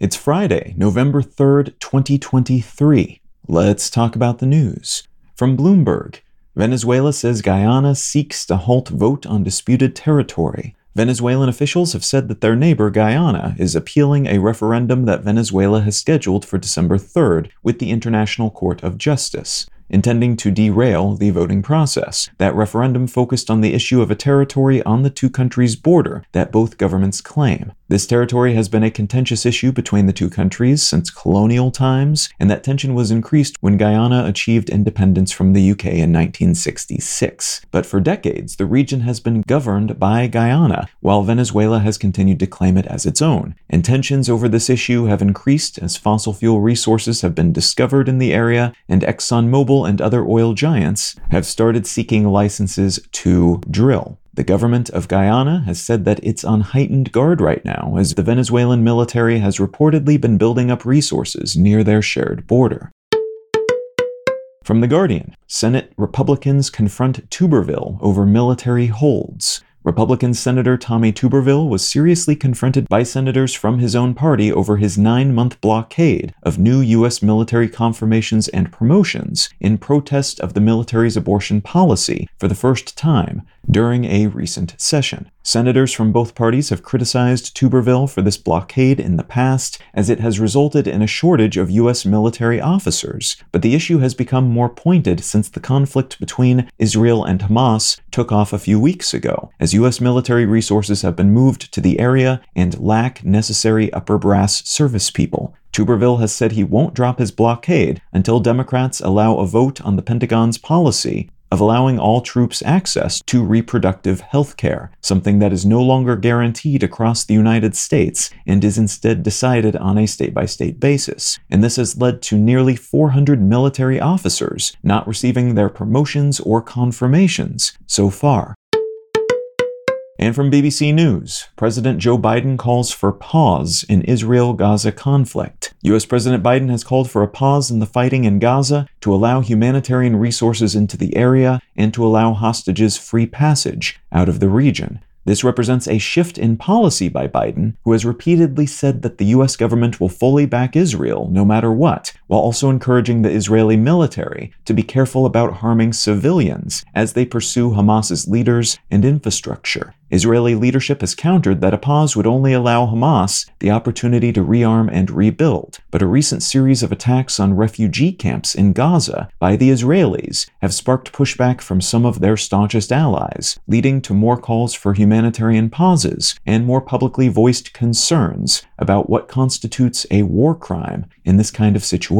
It's Friday, November 3rd, 2023. Let's talk about the news. From Bloomberg Venezuela says Guyana seeks to halt vote on disputed territory. Venezuelan officials have said that their neighbor Guyana is appealing a referendum that Venezuela has scheduled for December 3rd with the International Court of Justice intending to derail the voting process. That referendum focused on the issue of a territory on the two countries' border that both governments claim. This territory has been a contentious issue between the two countries since colonial times, and that tension was increased when Guyana achieved independence from the UK in 1966. But for decades, the region has been governed by Guyana, while Venezuela has continued to claim it as its own. And tensions over this issue have increased as fossil fuel resources have been discovered in the area, and ExxonMobil and other oil giants have started seeking licenses to drill. The government of Guyana has said that it's on heightened guard right now, as the Venezuelan military has reportedly been building up resources near their shared border. From The Guardian Senate Republicans confront Tuberville over military holds. Republican Senator Tommy Tuberville was seriously confronted by senators from his own party over his nine month blockade of new U.S. military confirmations and promotions in protest of the military's abortion policy for the first time during a recent session. Senators from both parties have criticized Tuberville for this blockade in the past, as it has resulted in a shortage of U.S. military officers. But the issue has become more pointed since the conflict between Israel and Hamas took off a few weeks ago, as U.S. military resources have been moved to the area and lack necessary upper brass service people. Tuberville has said he won't drop his blockade until Democrats allow a vote on the Pentagon's policy of allowing all troops access to reproductive health care, something that is no longer guaranteed across the United States and is instead decided on a state by state basis. And this has led to nearly 400 military officers not receiving their promotions or confirmations so far. And from BBC News, President Joe Biden calls for pause in Israel Gaza conflict. US President Biden has called for a pause in the fighting in Gaza to allow humanitarian resources into the area and to allow hostages free passage out of the region. This represents a shift in policy by Biden, who has repeatedly said that the US government will fully back Israel no matter what, while also encouraging the Israeli military to be careful about harming civilians as they pursue Hamas's leaders and infrastructure. Israeli leadership has countered that a pause would only allow Hamas the opportunity to rearm and rebuild, but a recent series of attacks on refugee camps in Gaza by the Israelis have sparked pushback from some of their staunchest allies, leading to more calls for humanitarian pauses and more publicly voiced concerns about what constitutes a war crime in this kind of situation.